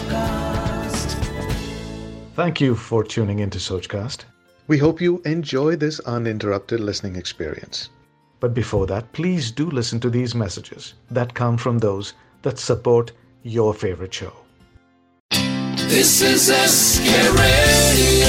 Sochcast. Thank you for tuning into Sochcast. We hope you enjoy this uninterrupted listening experience. But before that, please do listen to these messages that come from those that support your favorite show. This is a Radio.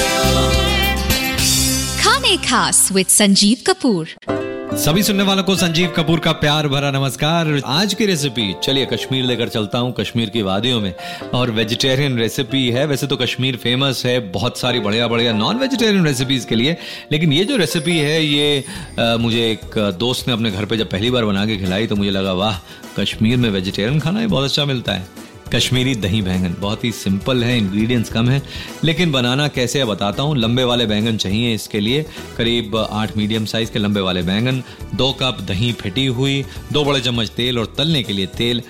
Khane Khas with Sanjeev Kapoor. सभी सुनने वालों को संजीव कपूर का प्यार भरा नमस्कार। आज की रेसिपी चलिए कश्मीर लेकर चलता हूँ कश्मीर की वादियों में। और वेजिटेरियन रेसिपी है वैसे तो कश्मीर फ़ेमस है बहुत सारी बढ़िया बढ़िया नॉन वेजिटेरियन रेसिपीज़ के लिए। लेकिन ये जो रेसिपी है ये आ, मुझे एक दोस्त ने अपने घर पर जब पहली बार बना के खिलाई तो मुझे लगा वाह कश्मीर में वेजिटेरियन खाना ही बहुत अच्छा मिलता है। कश्मीरी दही बैंगन। बहुत ही सिंपल है इंग्रेडिएंट्स कम है, लेकिन बनाना कैसे है बताता हूँ। लंबे वाले बैंगन चाहिए इसके लिए। करीब आठ मीडियम साइज़ के लंबे वाले बैंगन। दो कप दही फेटी हुई, दो बड़े चम्मच तेल और तलने के लिए तेल।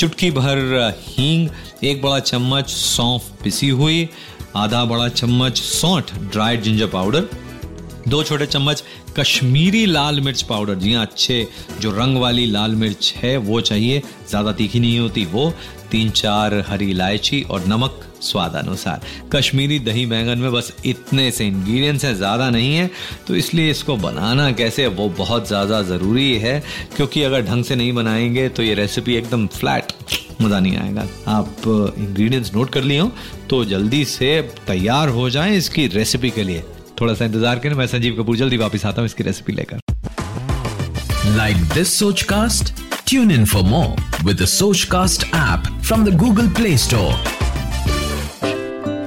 चुटकी भर हींग, एक बड़ा चम्मच सौंफ पिसी हुई, आधा बड़ा चम्मच सौंठ ड्राइड जिंजर पाउडर दो छोटे चम्मच कश्मीरी लाल मिर्च पाउडर। जी हाँ अच्छे। जो रंग वाली लाल मिर्च है, वो चाहिए। ज़्यादा तीखी नहीं होती वो। तीन चार हरी इलायची और नमक स्वाद अनुसार। कश्मीरी दही बैंगन में बस इतने से इंग्रेडिएंट्स हैं, ज़्यादा नहीं है। तो इसलिए इसको बनाना कैसे, वो बहुत ज़्यादा ज़रूरी है। क्योंकि अगर ढंग से नहीं बनाएँगे तो ये रेसिपी एकदम फ्लैट मज़ा नहीं आएगा। आप इंग्रेडिएंट्स नोट कर लिए हो तो जल्दी से तैयार हो जाएँ इसकी रेसिपी के लिए। थोड़ा सा इंतज़ार करें, मैं संजीव कपूर जल्दी वापस आता हूँ इसकी रेसिपी लेकर। Like this Sochcast tune in for more with Sochcast app from the Google Play Store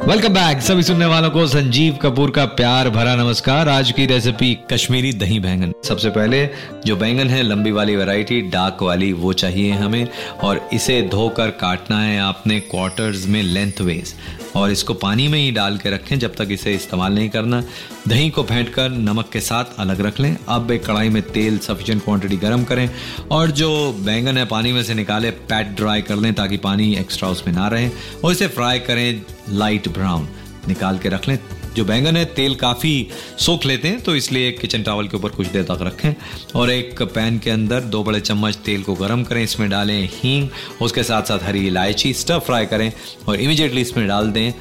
welcome back सभी सुनने वालों को संजीव कपूर का प्यार भरा नमस्कार। आज की रेसिपी कश्मीरी दही बैंगन। सबसे पहले जो बैंगन है, लंबी वाली वैरायटी डार्क वाली, वो चाहिए हमें और इसे धोकर काटना है आपने क्वार्टर्स में लेंथ वेज और इसको पानी में ही डाल के रखें जब तक इसे इस्तेमाल नहीं करना। दही को फेंट कर नमक के साथ अलग रख लें। अब एक कढ़ाई में तेल सफिशिएंट क्वांटिटी गर्म करें और जो बैंगन है, पानी में से निकाले पैट ड्राई कर लें ताकि पानी एक्स्ट्रा उसमें ना रहे। और इसे फ्राई करें लाइट ब्राउन निकाल के रख लें। जो बैंगन है, तेल काफ़ी सोख लेते हैं तो इसलिए किचन टावल के ऊपर कुछ देर तक रखें। और एक पैन के अंदर दो बड़े चम्मच तेल को गर्म करें। इसमें डालें हींग, उसके साथ साथ हरी इलायची स्टफ़ फ्राई करें और इमिजिएटली इसमें डाल दें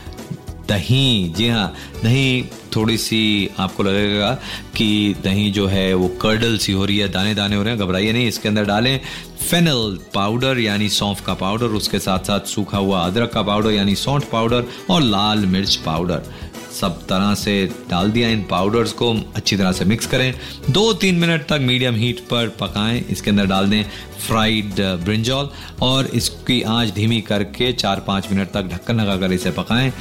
दही, जी हाँ दही थोड़ी सी आपको लगेगा कि दही जो है वो कर्डल सी हो रही है दाने दाने हो रहे हैं, घबराइए नहीं, इसके अंदर डालें फेनल पाउडर यानी सौंफ का पाउडर उसके साथ साथ सूखा हुआ अदरक का पाउडर यानी सौंठ पाउडर और लाल मिर्च पाउडर सब तरह से डाल दिया इन पाउडर्स को, अच्छी तरह से मिक्स करें। दो तीन मिनट तक मीडियम हीट पर पकाएँ, इसके अंदर डाल दें फ्राइड ब्रिंजॉल और इसकी आँच धीमी करके चार पाँच मिनट तक ढक्कन लगा कर इसे पकाएँ।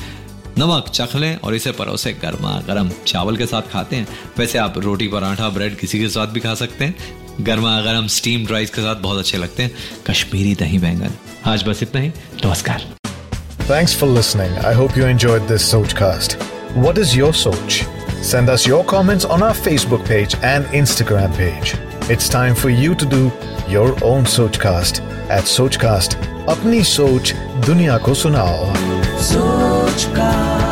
नमक चख लें और इसे परोसे गर्मा गर्म चावल के साथ खाते हैं वैसे आप रोटी पराठा ब्रेड किसी के साथ भी खा सकते हैं गर्मा गर्म स्टीम राइस के साथ बहुत अच्छे लगते हैं कश्मीरी दही बैंगन आज बस इतना ही नमस्कार Thanks for listening. I hope you enjoyed this Sochcast. What is your Soch? Send us your comments on our Facebook page and Instagram page. It's time for you to do your own Sochcast at Sochcast. अपनी सोच दुनिया को सुनाओ Articado.